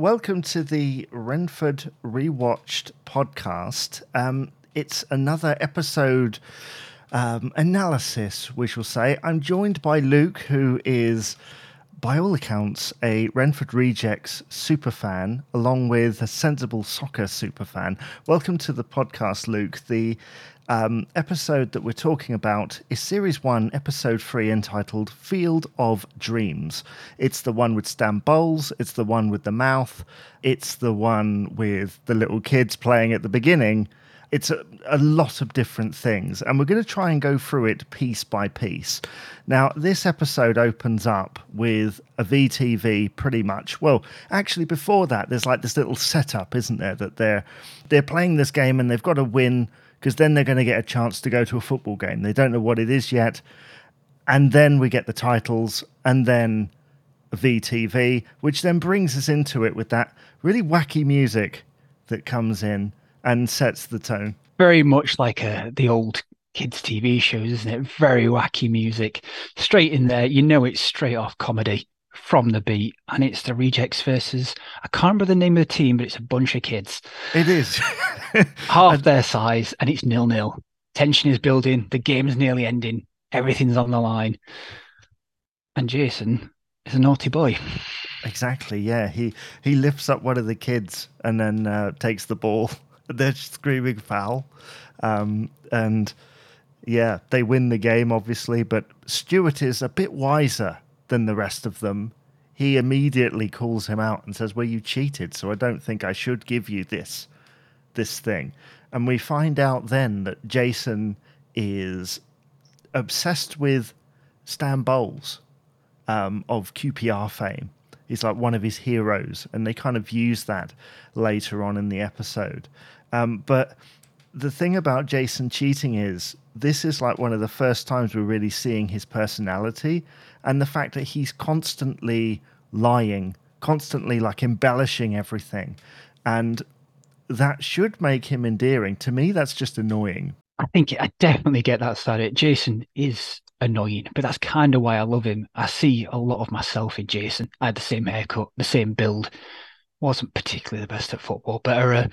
welcome to the Renford Rewatched podcast. Um, it's another episode um, analysis, we shall say. I'm joined by Luke, who is, by all accounts, a Renford Rejects superfan, along with a sensible soccer superfan. Welcome to the podcast, Luke. The um, episode that we're talking about is Series 1, Episode 3, entitled Field of Dreams. It's the one with Stan Bowles, it's the one with the mouth, it's the one with the little kids playing at the beginning. It's a, a lot of different things, and we're going to try and go through it piece by piece. Now, this episode opens up with a VTV pretty much. Well, actually, before that, there's like this little setup, isn't there? That they're they're playing this game and they've got to win because then they're going to get a chance to go to a football game. They don't know what it is yet. And then we get the titles and then VTV, which then brings us into it with that really wacky music that comes in and sets the tone. Very much like uh, the old kids' TV shows, isn't it? Very wacky music. Straight in there. You know it's straight off comedy from the beat, and it's the Rejects versus I can't remember the name of the team, but it's a bunch of kids. It is half their size, and it's nil nil. Tension is building. The game's nearly ending. Everything's on the line, and Jason is a naughty boy. Exactly. Yeah, he he lifts up one of the kids and then uh, takes the ball. They're screaming foul, um, and yeah, they win the game obviously. But Stuart is a bit wiser than the rest of them, he immediately calls him out and says, "Well, you cheated, so I don't think I should give you this this thing." And we find out then that Jason is obsessed with Stan Bowles um, of QPR fame. He's like one of his heroes, and they kind of use that later on in the episode. Um, but the thing about Jason cheating is this is like one of the first times we're really seeing his personality and the fact that he's constantly lying, constantly like embellishing everything. And that should make him endearing. To me, that's just annoying. I think I definitely get that side it. Jason is annoying, but that's kind of why I love him. I see a lot of myself in Jason. I had the same haircut, the same build. Wasn't particularly the best at football, but uh,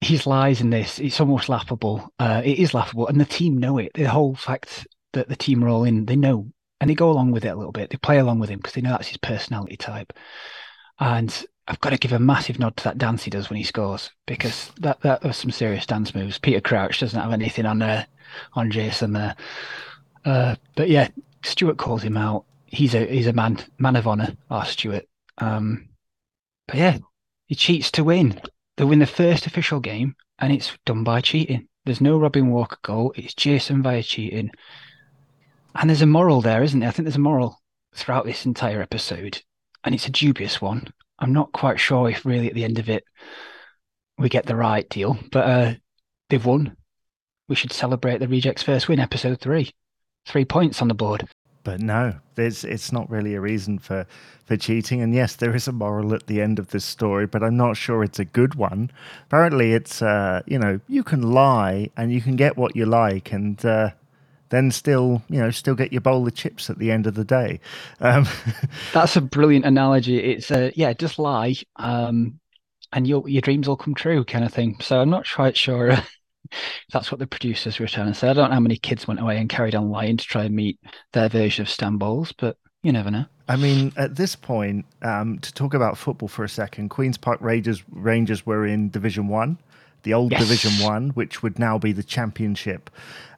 his lies in this, it's almost laughable. Uh, it is laughable, and the team know it. The whole fact that the team are all in, they know and they go along with it a little bit. They play along with him because they know that's his personality type. And I've got to give a massive nod to that dance he does when he scores because that that was some serious dance moves. Peter Crouch doesn't have anything on uh, on Jason there, uh, but yeah, Stuart calls him out. He's a he's a man man of honor, our Stuart. Um, but yeah, he cheats to win. They win the first official game, and it's done by cheating. There's no Robin Walker goal. It's Jason via cheating. And there's a moral there, isn't there? I think there's a moral throughout this entire episode, and it's a dubious one. I'm not quite sure if really at the end of it we get the right deal, but uh, they've won. We should celebrate the Rejects' first win, episode three. Three points on the board. But no, there's it's not really a reason for for cheating. And yes, there is a moral at the end of this story, but I'm not sure it's a good one. Apparently, it's uh, you know you can lie and you can get what you like, and uh, then still, you know, still get your bowl of chips at the end of the day. Um, That's a brilliant analogy. It's a yeah, just lie, um, and your your dreams will come true, kind of thing. So I'm not quite sure. that's what the producers were trying to say. I don't know how many kids went away and carried on lying to try and meet their version of Stan Bowles, but you never know. I mean, at this point, um, to talk about football for a second, Queens Park Rangers Rangers were in Division One, the old yes. Division One, which would now be the Championship.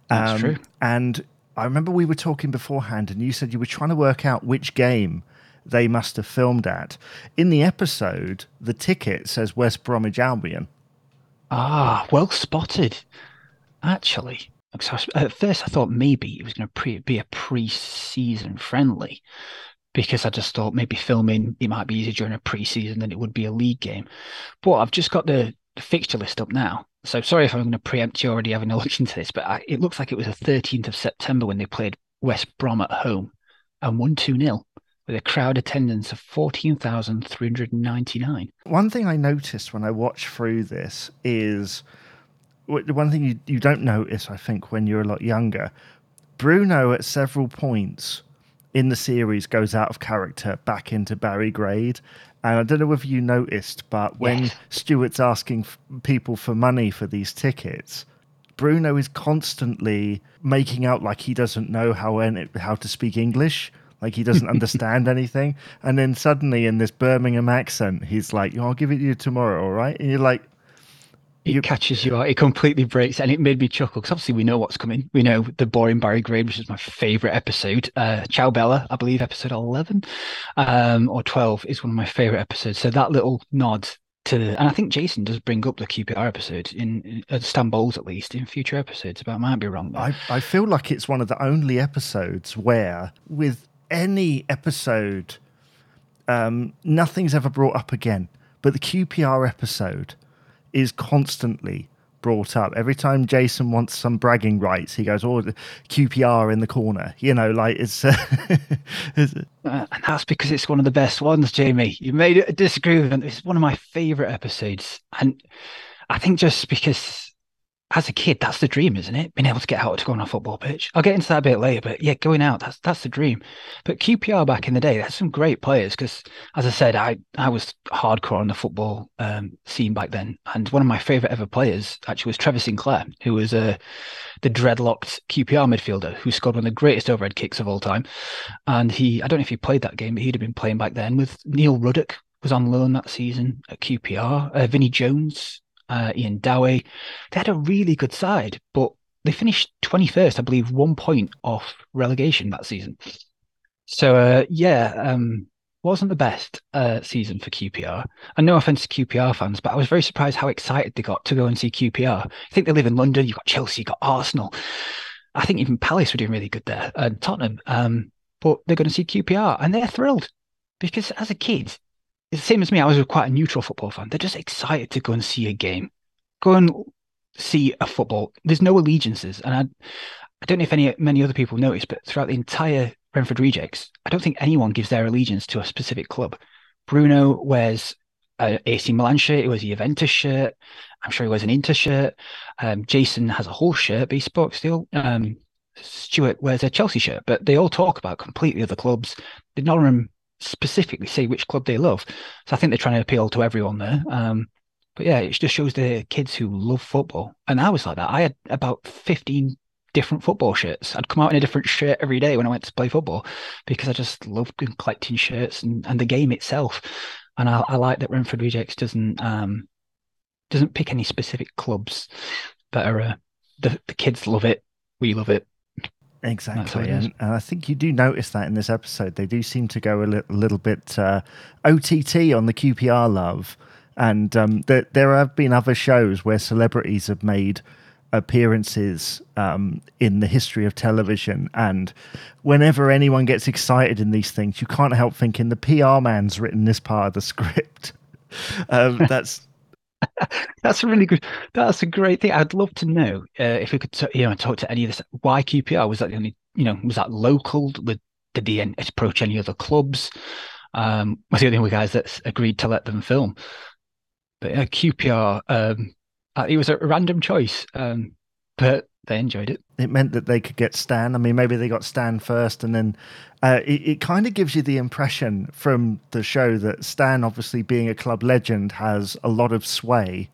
That's um, true. And I remember we were talking beforehand, and you said you were trying to work out which game they must have filmed at. In the episode, the ticket says West Bromwich Albion. Ah, well spotted. Actually, at first I thought maybe it was going to be a pre-season friendly because I just thought maybe filming it might be easier during a pre-season than it would be a league game. But I've just got the, the fixture list up now, so sorry if I'm going to preempt you already having a look into this, but I, it looks like it was the 13th of September when they played West Brom at home and won 2 0 with a crowd attendance of 14,399. One thing I noticed when I watched through this is the one thing you, you don't notice, I think, when you're a lot younger. Bruno, at several points in the series, goes out of character back into Barry Grade. And I don't know whether you noticed, but when Yes. Stuart's asking f- people for money for these tickets, Bruno is constantly making out like he doesn't know how how to speak English, like he doesn't understand anything. And then suddenly, in this Birmingham accent, he's like, "I'll give it to you tomorrow, all right?" And you're like, It You- catches you out. It completely breaks, and it made me chuckle because obviously we know what's coming. We know the boring Barry Grade, which is my favorite episode. Uh, Ciao Bella, I believe, episode eleven um, or twelve is one of my favorite episodes. So that little nod to, and I think Jason does bring up the QPR episode in, in at least in future episodes, but I might be wrong. There. I, I feel like it's one of the only episodes where, with any episode, um, nothing's ever brought up again. But the QPR episode is constantly brought up. Every time Jason wants some bragging rights, he goes, "Oh, QPR in the corner." You know, like it's. Uh, it's Uh, and that's because it's one of the best ones, Jamie. You made it disagree with it. It's one of my favorite episodes. And I think just because as a kid, that's the dream, isn't it? Being able to get out to go on a football pitch. I'll get into that a bit later, but yeah, going out, that's that's the dream. But QPR back in the day, that's some great players because as I said, I, I was hardcore on the football um, scene back then. And one of my favourite ever players actually was Trevor Sinclair, who was uh, the dreadlocked QPR midfielder who scored one of the greatest overhead kicks of all time. And he, I don't know if he played that game, but he'd have been playing back then with Neil Ruddock was on loan that season at QPR. Uh, Vinnie Jones, uh, Ian Dowie. They had a really good side, but they finished 21st, I believe, one point off relegation that season. So, uh, yeah, um, wasn't the best uh, season for QPR. And no offense to QPR fans, but I was very surprised how excited they got to go and see QPR. I think they live in London. You've got Chelsea, you've got Arsenal. I think even Palace were doing really good there, and Tottenham. Um, but they're going to see QPR, and they're thrilled because as a kid, it's the same as me. I was quite a neutral football fan. They're just excited to go and see a game, go and see a football. There's no allegiances, and I, I don't know if any many other people noticed, but throughout the entire Renford Rejects, I don't think anyone gives their allegiance to a specific club. Bruno wears a AC Milan shirt. He wears a Juventus shirt. I'm sure he wears an Inter shirt. Um, Jason has a whole shirt, but he spoke still. Um, Stuart wears a Chelsea shirt, but they all talk about completely other clubs. Of them specifically say which club they love. So I think they're trying to appeal to everyone there. Um, but yeah, it just shows the kids who love football. And I was like that. I had about 15 different football shirts. I'd come out in a different shirt every day when I went to play football because I just loved collecting shirts and, and the game itself. And I, I like that Renford Rejects doesn't um, doesn't pick any specific clubs that are uh, the, the kids love it. We love it. Exactly, and, and I think you do notice that in this episode, they do seem to go a, li- little bit uh, OTT on the QPR love, and um, there there have been other shows where celebrities have made appearances um, in the history of television, and whenever anyone gets excited in these things, you can't help thinking the PR man's written this part of the script. um, that's That's a really good. That's a great thing. I'd love to know uh, if we could, t- you know, talk to any of this. Why QPR was that the only, you know, was that local? Did did they approach any other clubs? Um, was the only guys that agreed to let them film? But yeah, QPR. Um, uh, it was a random choice, um, but they enjoyed it. it meant that they could get Stan. I mean, maybe they got Stan first, and then uh, it, it kind of gives you the impression from the show that Stan, obviously being a club legend, has a lot of sway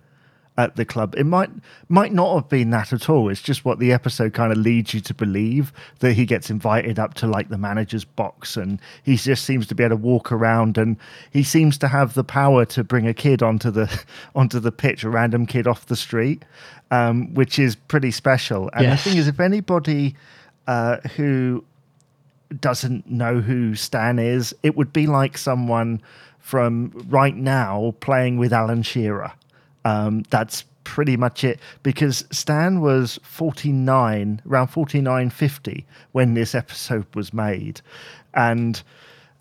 at the club. It might might not have been that at all. It's just what the episode kind of leads you to believe that he gets invited up to like the manager's box, and he just seems to be able to walk around, and he seems to have the power to bring a kid onto the onto the pitch, a random kid off the street, um, which is pretty special. And Yes. the thing is, if anybody uh, who doesn't know who Stan is, it would be like someone from right now playing with Alan Shearer. Um, that's pretty much it because Stan was 49, around 49, 50 when this episode was made. And,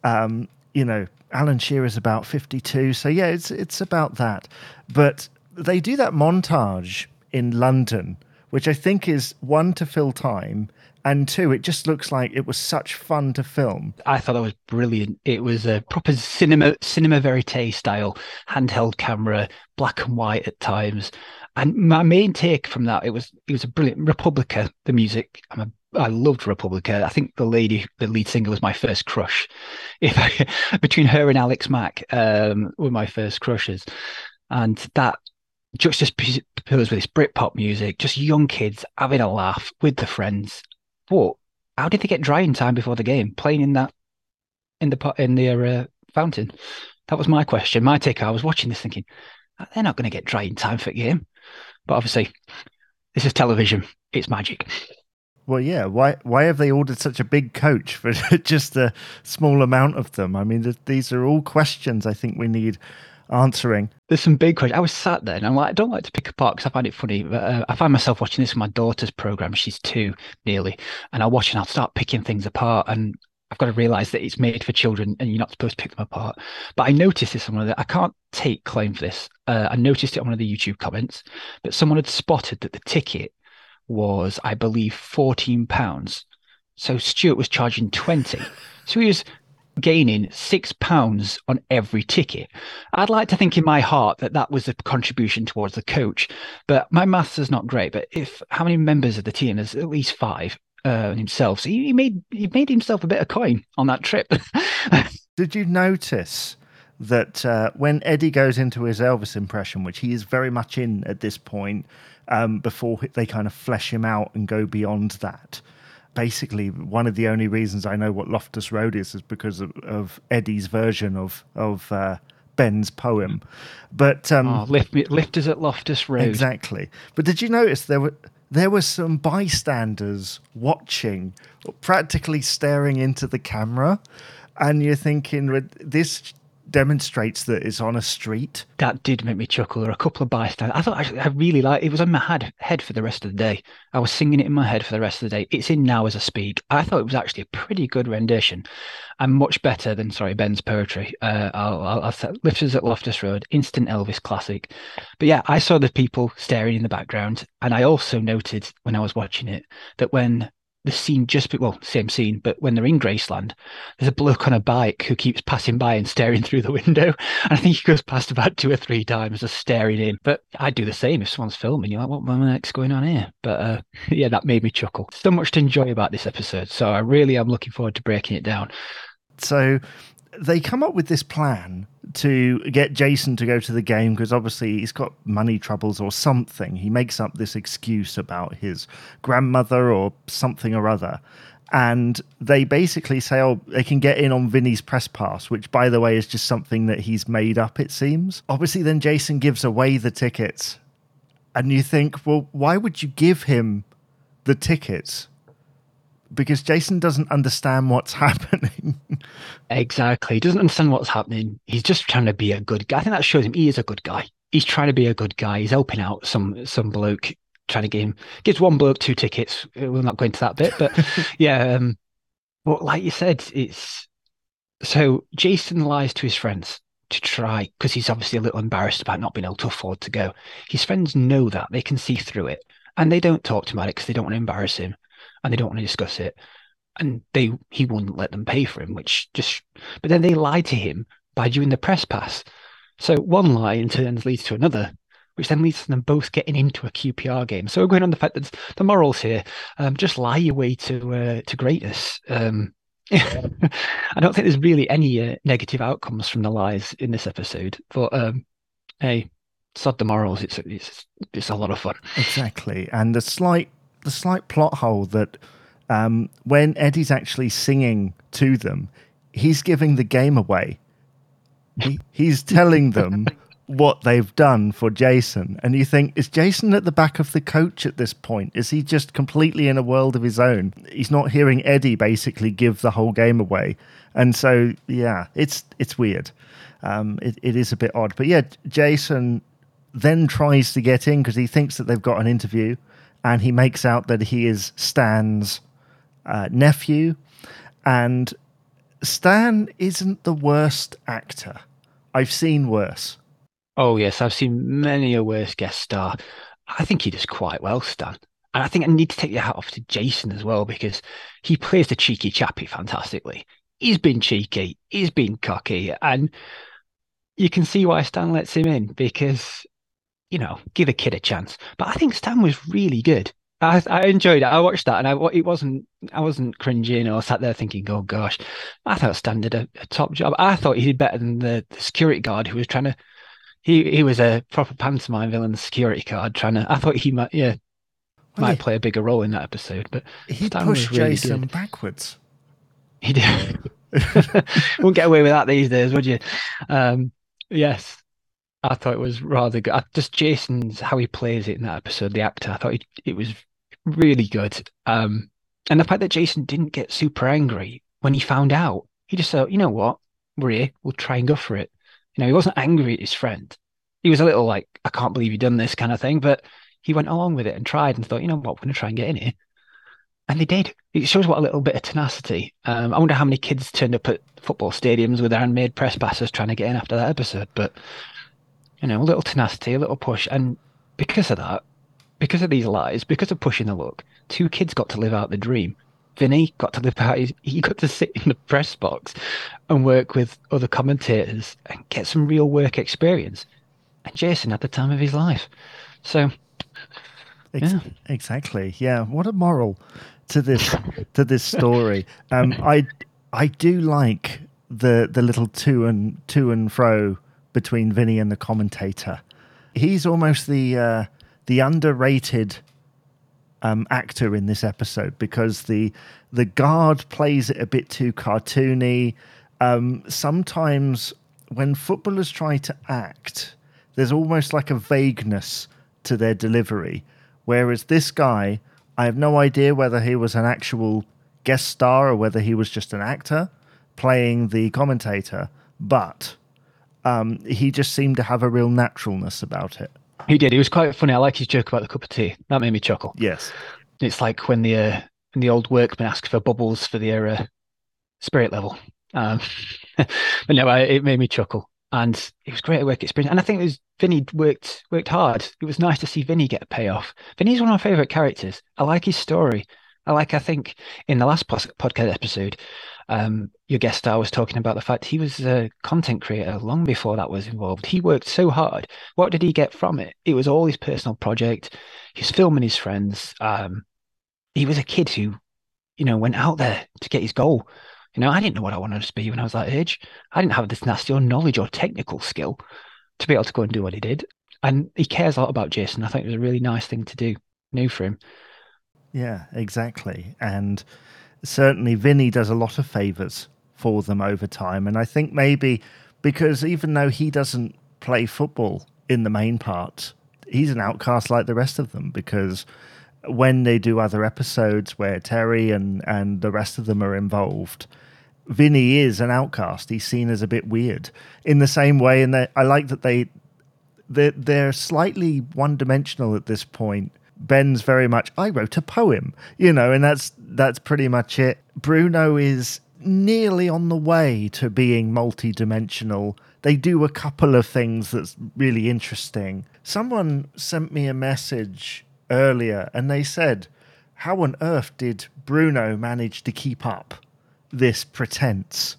um, you know, Alan Shearer's about 52. So, yeah, it's, it's about that. But they do that montage in London, which I think is one to fill time. And two, it just looks like it was such fun to film. I thought that was brilliant. It was a proper cinema cinema verite style, handheld camera, black and white at times. And my main take from that, it was it was a brilliant Republica, the music. I'm a I loved Republica. I think the lady, the lead singer, was my first crush. If I, between her and Alex Mack, um, were my first crushes, and that juxtaposed with this Britpop music, just young kids having a laugh with the friends. But how did they get dry in time before the game? Playing in that in the pot in the uh, fountain. That was my question. My take. I was watching this thinking they're not going to get dry in time for the game, but obviously this is television. It's magic. Well, yeah. Why why have they ordered such a big coach for just a small amount of them? I mean, these are all questions I think we need answering. There's some big questions. I was sat there and I'm like, I don't like to pick apart because I find it funny. But uh, I find myself watching this with my daughter's program. She's two nearly, and I'll watch and I'll start picking things apart. And I've got to realize that it's made for children and you're not supposed to pick them apart. But I noticed this on one of the, I can't take claim for this. Uh, I noticed it on one of the YouTube comments, but someone had spotted that the ticket was, I believe, £14. So Stuart was charging 20. So he was gaining six pounds on every ticket. I'd like to think in my heart that that was a contribution towards the coach, but my maths is not great. But if how many members of the team? There's at least five uh, himself. So he, he made he made himself a bit of coin on that trip. Did you notice that uh, when Eddie goes into his Elvis impression, which he is very much in at this point, um, before they kind of flesh him out and go beyond that. Basically, one of the only reasons I know what Loftus Road is is because of, of Eddie's version of of uh, Ben's poem. But um, oh, lift me, lift us at Loftus Road. Exactly. But did you notice there were there were some bystanders watching, practically staring into the camera, and you're thinking, this demonstrates that it's on a street. That did make me chuckle. There are a couple of bystanders. I thought I, I really like it was in my head head for the rest of the day. I was singing it in my head for the rest of the day. It's in now as I speak. I thought it was actually a pretty good rendition and much better than sorry Ben's poetry. Uh, I'll, I'll, I'll Lifters at Loftus Road, instant Elvis classic. But yeah, I saw the people staring in the background, and I also noted when I was watching it that when the scene just well same scene but when they're in graceland there's a bloke on a bike who keeps passing by and staring through the window. And i think he goes past about two or three times just staring in. But i'd do the same if someone's filming. You're like what the heck's going on here? But uh, yeah that made me chuckle. So much to enjoy about this episode. So i really am looking forward to breaking it down. So they come up with this plan to get Jason to go to the game because obviously he's got money troubles or something. He makes up this excuse about his grandmother or something or other. And they basically say, oh, they can get in on Vinny's press pass, which, by the way, is just something that he's made up, it seems. Obviously, then Jason gives away the tickets. And you think, well, why would you give him the tickets? Because Jason doesn't understand what's happening. exactly. He doesn't understand what's happening. He's just trying to be a good guy. I think that shows him he is a good guy. He's trying to be a good guy. He's helping out some some bloke, trying to get him gives one bloke two tickets. We're not going into that bit, but yeah. Um, but like you said, it's so Jason lies to his friends to try because he's obviously a little embarrassed about not being able to afford to go. His friends know that they can see through it, and they don't talk to him about it because they don't want to embarrass him and they don't want to discuss it. And they he wouldn't let them pay for him, which just but then they lied to him by doing the press pass. So one lie in turns leads to another, which then leads to them both getting into a QPR game. So we're going on the fact that the morals here, um, just lie your way to uh, to greatness. Um, I don't think there's really any uh, negative outcomes from the lies in this episode, but um, hey, sod the morals. It's it's it's a lot of fun. Exactly, and the slight the slight plot hole that um, when Eddie's actually singing to them, he's giving the game away. He, he's telling them what they've done for Jason. And you think, is Jason at the back of the coach at this point? Is he just completely in a world of his own? He's not hearing Eddie basically give the whole game away. And so, yeah, it's it's weird. Um, it, it is a bit odd. But yeah, Jason then tries to get in because he thinks that they've got an interview and he makes out that he is Stan's uh, nephew. And Stan isn't the worst actor. I've seen worse. Oh, yes, I've seen many a worse guest star. I think he does quite well, Stan. And I think I need to take the hat off to Jason as well because he plays the cheeky chappy fantastically. He's been cheeky, he's been cocky, and you can see why Stan lets him in because you know, give a kid a chance. But I think Stan was really good. I, I enjoyed it. I watched that, and I it wasn't I wasn't cringing or sat there thinking, "Oh gosh," I thought Stan did a, a top job. I thought he did better than the, the security guard who was trying to. He he was a proper pantomime villain, the security guard trying to. I thought he might yeah Well, might he- play a bigger role in that episode, but He Stan pushed really Jason good. backwards. He did. Wouldn't get away with that these days, would you? Um, yes, I thought it was rather good. I, just Jason's how he plays it in that episode, the actor. I thought it, it was really good. Um, and the fact that Jason didn't get super angry when he found out, he just thought, you know what, we're here, we'll try and go for it. You know, he wasn't angry at his friend. He was a little like, I can't believe you done this kind of thing, but he went along with it and tried and thought, you know what, we're going to try and get in here. And they did. It shows what a little bit of tenacity. Um, I wonder how many kids turned up at football stadiums with their handmade press passes trying to get in after that episode. But you know, a little tenacity, a little push, and because of that, because of these lies, because of pushing the luck, two kids got to live out the dream. Vinny got to live out. His, he got to sit in the press box and work with other commentators and get some real work experience. And Jason had the time of his life. So Yeah. Exactly. Yeah. What a moral to this to this story. Um, I I do like the the little to and to and fro between Vinny and the commentator. He's almost the uh, the underrated um, actor in this episode because the the guard plays it a bit too cartoony. Um, sometimes when footballers try to act, there's almost like a vagueness to their delivery. Whereas this guy, I have no idea whether he was an actual guest star or whether he was just an actor playing the commentator, but um, he just seemed to have a real naturalness about it. he did. He was quite funny. I like his joke about the cup of tea. That made me chuckle. Yes. It's like when the uh, when the old workmen ask for bubbles for their uh, spirit level. Um, but no, I, it made me chuckle, and it was great work experience. And I think it was Vinny worked worked hard. It was nice to see Vinny get a payoff. Vinny's one of my favorite characters. I like his story. I like. I think in the last podcast episode, um, your guest star was talking about the fact he was a content creator long before that was involved. He worked so hard. What did he get from it? It was all his personal project. He was filming his friends. Um, he was a kid who, you know, went out there to get his goal. You know, I didn't know what I wanted to be when I was that age. I didn't have this nasty or knowledge or technical skill to be able to go and do what he did. And he cares a lot about Jason. I think it was a really nice thing to do, new for him. Yeah, exactly. And certainly Vinny does a lot of favors for them over time. And I think maybe because even though he doesn't play football in the main part, he's an outcast like the rest of them because when they do other episodes where Terry and, and the rest of them are involved, Vinny is an outcast. He's seen as a bit weird in the same way. And they, I like that they they're, they're slightly one dimensional at this point. Ben's very much I wrote a poem, you know, and that's that's pretty much it. Bruno is nearly on the way to being multi-dimensional. They do a couple of things that's really interesting. Someone sent me a message earlier and they said, "How on earth did Bruno manage to keep up this pretense?"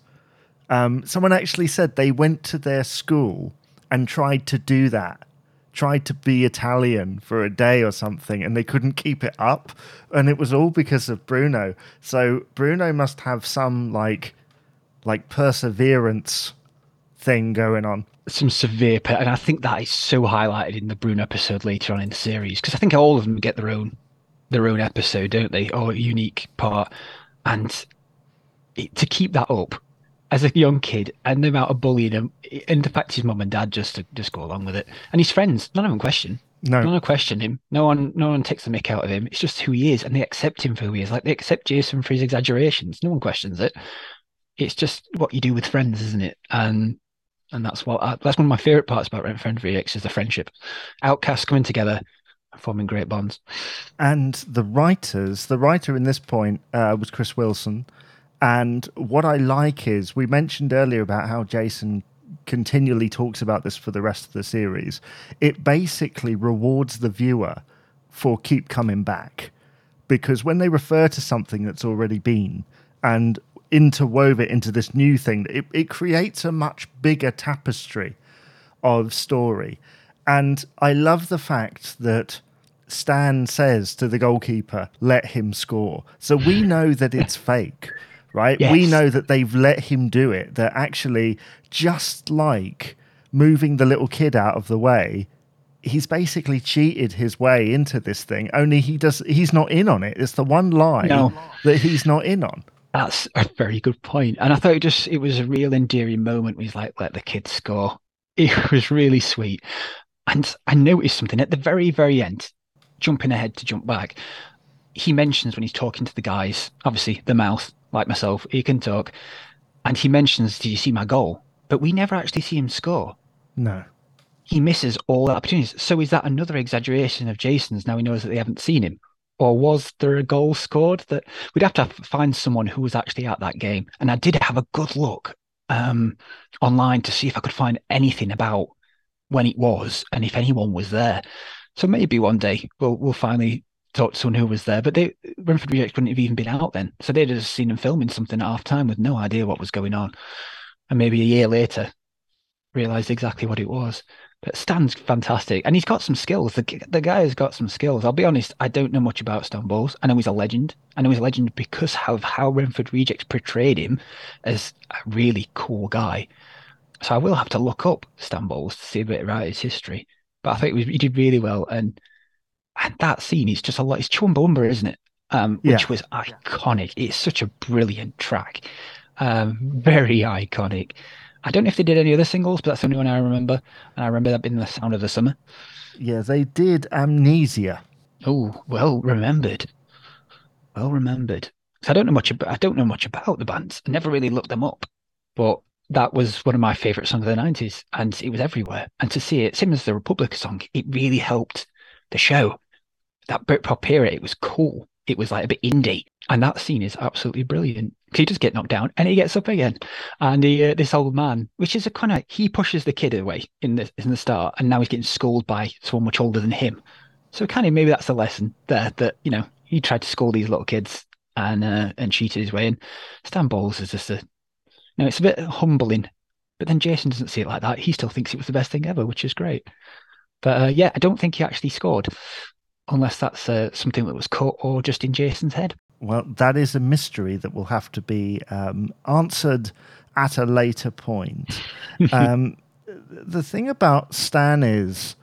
Um, someone actually said they went to their school and tried to do that, tried to be Italian for a day or something, and they couldn't keep it up. And it was all because of Bruno. So Bruno must have some like like perseverance thing going on. Some severe, pe- and I think that is so highlighted in the Bruno episode later on in the series because I think all of them get their own their own episode, don't they, or unique part. And it, to keep that up as a young kid and the amount of bullying him, and the fact his mum and dad just just go along with it, and his friends, none of them question. No, No one question him. No one, no one takes the mick out of him. It's just who he is, and they accept him for who he is. Like they accept Jason for his exaggerations. No one questions it. It's just what you do with friends, isn't it? And and that's what I, that's one of my favorite parts about Renford Rejects is the friendship. Outcasts coming together, and forming great bonds. and the writers, the writer in this point uh, was Chris Wilson. And what I like is we mentioned earlier about how Jason continually talks about this for the rest of the series. It basically rewards the viewer for keep coming back because when they refer to something that's already been and interwove it into this new thing, it, it creates a much bigger tapestry of story. And I love the fact that Stan says to the goalkeeper, let him score. So we know that it's fake, right? Yes. We know that they've let him do it. That actually, just like moving the little kid out of the way, he's basically cheated his way into this thing. Only he does he's not in on it. It's the one lie No. that he's not in on. That's a very good point. And I thought it just it was a real endearing moment. He's like, let the kids score. It was really sweet. And I noticed something at the very, very end, jumping ahead to jump back. He mentions when he's talking to the guys, obviously the mouth, like myself, he can talk. And he mentions, Did you see my goal? But we never actually see him score. No. He misses all the opportunities. So is that another exaggeration of Jason's now he knows that they haven't seen him? Or was there a goal scored that we'd have to find someone who was actually at that game? And I did have a good look um, online to see if I could find anything about when it was and if anyone was there. So maybe one day we'll we'll finally someone who was there. But they Renford Rejects wouldn't have even been out then. So they'd have seen him filming something at half time with no idea what was going on. And maybe a year later realized exactly what it was. But Stan's fantastic, and he's got some skills. The the guy has got some skills. I'll be honest, I don't know much about Stan Bowles. I know he's a legend. I know he's a legend because of how Renford Rejects portrayed him as a really cool guy. So I will have to look up Stan Bowles to see a bit about his history. But I think he did really well, and and that scene is just a lot. It's Chumbawamba, isn't it? Um, which Yeah. was iconic. It's such a brilliant track, um, very iconic. I don't know if they did any other singles, but that's the only one I remember. And I remember that being the sound of the summer. Yeah, they did amnesia. Oh, well remembered. Well remembered. So I don't know much about I don't know much about the bands. I never really looked them up. But that was one of my favourite songs of the nineties and it was everywhere. And to see it, same as the Republica song, it really helped the show. That Britpop era, it was cool. It was like a bit indie. And that scene is absolutely brilliant. He just get knocked down and he gets up again. And he, uh, this old man, which is a kind of he pushes the kid away in the in the start, and now he's getting schooled by someone much older than him. So kind of maybe that's the lesson there that you know he tried to school these little kids and uh, and cheated his way in. Stan Bowles is just a, you know, it's a bit humbling, but then Jason doesn't see it like that. He still thinks it was the best thing ever, which is great. But uh, yeah, I don't think he actually scored, unless that's uh, something that was cut or just in Jason's head. Well, that is a mystery that will have to be um, answered at a later point. um, the thing about Stan is,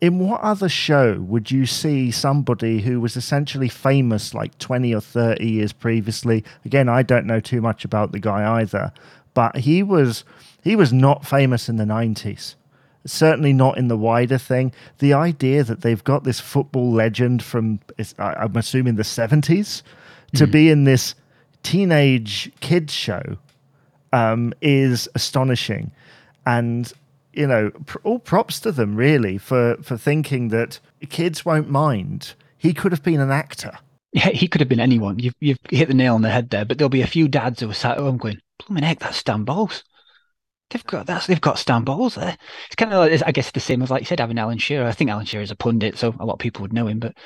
in what other show would you see somebody who was essentially famous like 20 or 30 years previously? Again, I don't know too much about the guy either, but he was he was not famous in the 90s. Certainly not in the wider thing. The idea that they've got this football legend from, I'm assuming, the 70s to be in this teenage kids show um, is astonishing, and you know, pr- all props to them really for for thinking that kids won't mind. He could have been an actor. Yeah, he could have been anyone. You've you've hit the nail on the head there. But there'll be a few dads who are sat at home going, "Blooming heck, that's Stan Bowles." They've got that's they've got Stan Bowles there. It's kind of like I guess the same as like you said having Alan Shearer. I think Alan Shearer is a pundit, so a lot of people would know him. But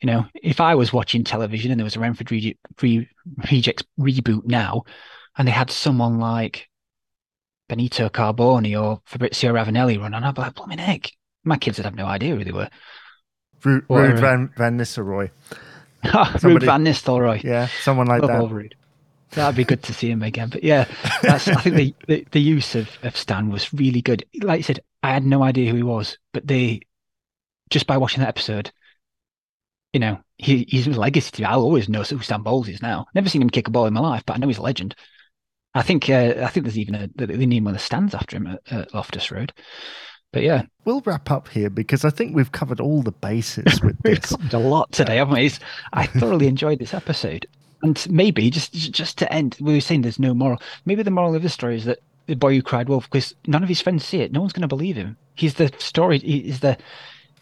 you know, if I was watching television and there was a Renford Rege- Re- Rejects reboot now, and they had someone like Benito Carbone or Fabrizio Ravanelli run on, I'd be like, "Blooming heck." My kids would have no idea who they were. Ru- Or, Ruud uh, Van Van Nistelrooy. Ruud Van Nistelrooy. Yeah, someone like that. That'd be good to see him again. But yeah, that's I think the, the, the use of, of Stan was really good. Like I said, I had no idea who he was, but they just by watching that episode, you know, he, he's a legacy to me. I'll always know who Stan Bowles is now. Never seen him kick a ball in my life, but I know he's a legend. I think uh, I think there's even a they name one of the stands after him at, at Loftus Road. But yeah, We'll wrap up here because I think we've covered all the bases with We've covered a lot today, haven't we? I thoroughly enjoyed this episode. And maybe just just to end, we were saying there's no moral. Maybe the moral of the story is that the boy who cried wolf, because none of his friends see it, no one's going to believe him. He's the story. He's the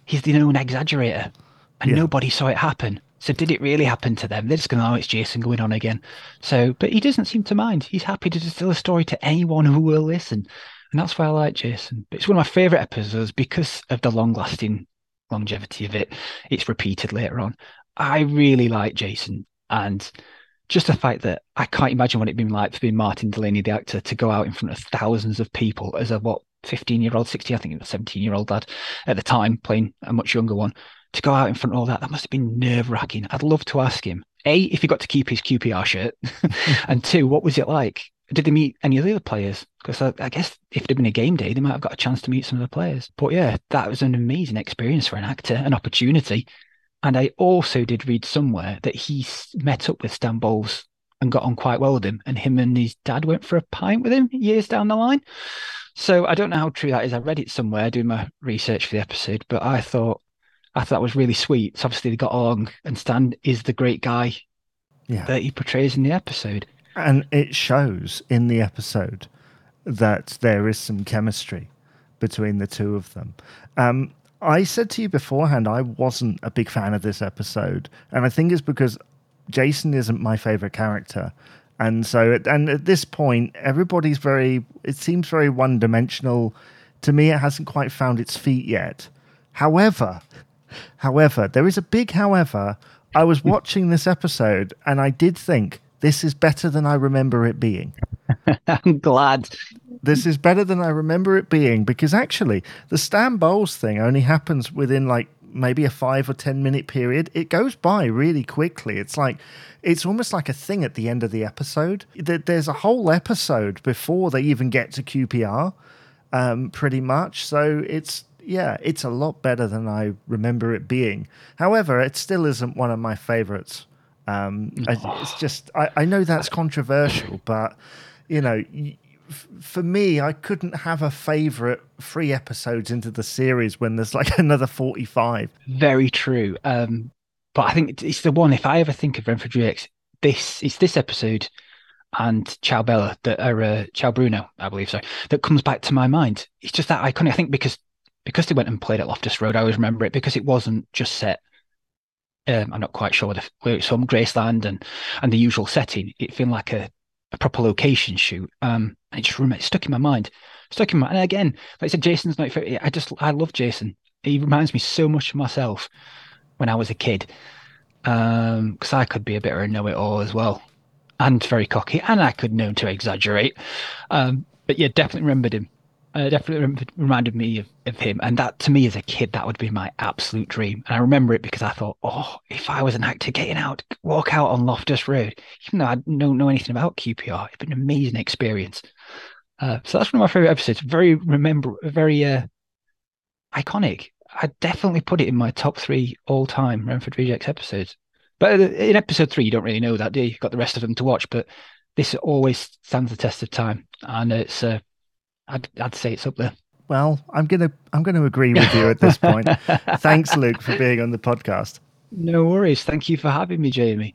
he's the known exaggerator, and Yeah. nobody saw it happen. So did it really happen to them? They're just going, oh, it's Jason going on again. So, but he doesn't seem to mind. He's happy to just tell a story to anyone who will listen, and that's why I like Jason. But it's one of my favorite episodes because of the long-lasting longevity of it. It's repeated later on. I really like Jason, and just the fact that I can't imagine what it'd been like for being Martin Delaney, the actor, to go out in front of thousands of people as a what 15 year old, 16, I think it was 17 year old lad at the time, playing a much younger one, to go out in front of all that, that must have been nerve wracking. I'd love to ask him a if he got to keep his QPR shirt, and two, what was it like? Did they meet any of the other players? Because I, I, guess if there'd been a game day, they might have got a chance to meet some of the players. But yeah, that was an amazing experience for an actor, an opportunity. And I also did read somewhere that he met up with Stan Bowles and got on quite well with him, and him and his dad went for a pint with him years down the line. So I don't know how true that is. I read it somewhere doing my research for the episode, but I thought I thought that was really sweet. So obviously they got along, and Stan is the great guy yeah. that he portrays in the episode. And it shows in the episode that there is some chemistry between the two of them. Um, I said to you beforehand, I wasn't a big fan of this episode, and I think it's because Jason isn't my favorite character. And so, and at this point, everybody's very, it seems very one dimensional. To me, it hasn't quite found its feet yet. However, however, there is a big however. I was watching this episode and I did think this is better than I remember it being. I'm glad. This is better than I remember it being because actually, the Stan Bowles thing only happens within like maybe a five or 10 minute period. It goes by really quickly. It's like, it's almost like a thing at the end of the episode. There's a whole episode before they even get to QPR, um, pretty much. So it's, yeah, it's a lot better than I remember it being. However, it still isn't one of my favorites. Um, oh. It's just, I, I know that's controversial, but, you know, for me, I couldn't have a favorite three episodes into the series when there's like another 45. Very true. Um, but I think it's the one, if I ever think of Renford Rejects, this it's this episode and Ciao Bella that are uh, Ciao Bruno, I believe so, that comes back to my mind. It's just that iconic. I think because because they went and played at Loftus Road, I always remember it because it wasn't just set. Um, I'm not quite sure where it's from, Graceland and and the usual setting. It felt like a a proper location shoot. Um, and it just remember, it stuck in my mind, stuck in my. And again, like I said, Jason's not. I just I love Jason. He reminds me so much of myself when I was a kid. Um, because I could be a bit of a know-it-all as well, and very cocky, and I could know to exaggerate. Um, but yeah, definitely remembered him uh, definitely reminded me of, of him. And that to me as a kid, that would be my absolute dream. And I remember it because I thought, oh, if I was an actor getting out, walk out on Loftus Road, even though I don't know anything about QPR, it'd been an amazing experience. Uh, so that's one of my favorite episodes. Very remember, very uh, iconic. I definitely put it in my top three all time Renford Rejects episodes. But uh, in episode three, you don't really know that, do you? You've got the rest of them to watch, but this always stands the test of time. And it's uh, I'd, I'd say it's up there. Well, I'm gonna I'm gonna agree with you at this point. Thanks, Luke, for being on the podcast. No worries. Thank you for having me, Jamie.